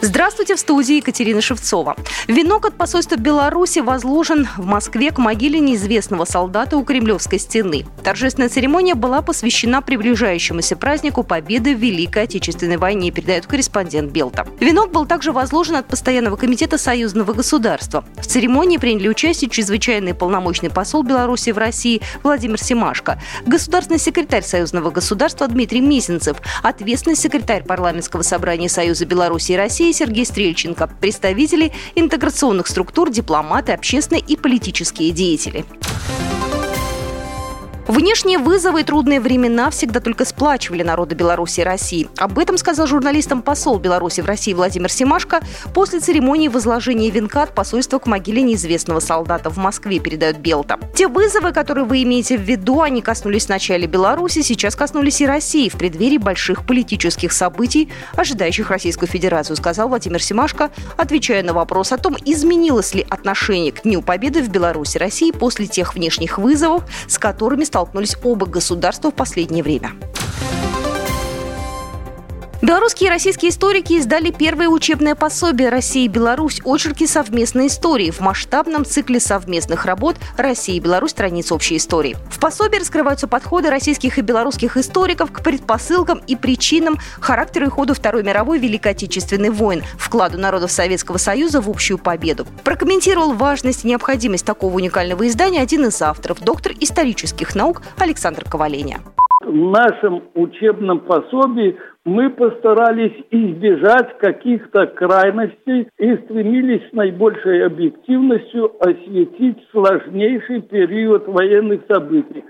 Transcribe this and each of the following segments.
Здравствуйте, в студии Екатерина Шевцова. Венок от посольства Беларуси возложен в Москве к могиле неизвестного солдата у Кремлевской стены. Торжественная церемония была посвящена приближающемуся празднику Победы в Великой Отечественной войне, передает корреспондент Белта. Венок был также возложен от Постоянного комитета союзного государства. В церемонии приняли участие чрезвычайный полномочный посол Беларуси в России Владимир Семашко, государственный секретарь союзного государства Дмитрий Мизинцев, ответственный секретарь парламентского собрания Союза Беларуси и России России Сергей Стрельченко, представители интеграционных структур, дипломаты, общественные и политические деятели. Внешние вызовы и трудные времена всегда только сплачивали народы Беларуси и России. Об этом сказал журналистам посол Беларуси в России Владимир Семашко после церемонии возложения венка от посольства к могиле неизвестного солдата в Москве, передает Белта. Те вызовы, которые вы имеете в виду, они коснулись вначале Беларуси, сейчас коснулись и России в преддверии больших политических событий, ожидающих Российскую Федерацию, сказал Владимир Семашко, отвечая на вопрос о том, изменилось ли отношение к Дню Победы в Беларуси России после тех внешних вызовов, с которыми стал столкнулись оба государства в последнее время. Белорусские и российские историки издали первое учебное пособие «Россия и Беларусь. Очерки совместной истории» в масштабном цикле совместных работ «Россия и Беларусь. Страниц общей истории». В пособии раскрываются подходы российских и белорусских историков к предпосылкам и причинам характера и ходу Второй мировой Великой Отечественной войн, вкладу народов Советского Союза в общую победу. Прокомментировал важность и необходимость такого уникального издания один из авторов, доктор исторических наук Александр Коваленя. В нашем учебном пособии мы постарались избежать каких-то крайностей и стремились с наибольшей объективностью осветить сложнейший период военных событий.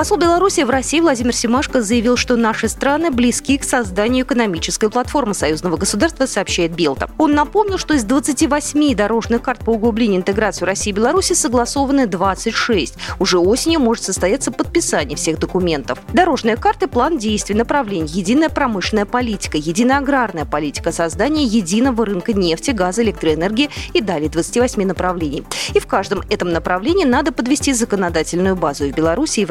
Посол Беларуси в России Владимир Семашко заявил, что наши страны близки к созданию экономической платформы союзного государства, сообщает Белта. Он напомнил, что из 28 дорожных карт по углублению интеграции России и Беларуси согласованы 26. Уже осенью может состояться подписание всех документов. Дорожные карты – план действий, направлений, единая промышленная политика, единая аграрная политика, создание единого рынка нефти, газа, электроэнергии и далее 28 направлений. И в каждом этом направлении надо подвести законодательную базу и в Беларуси, и в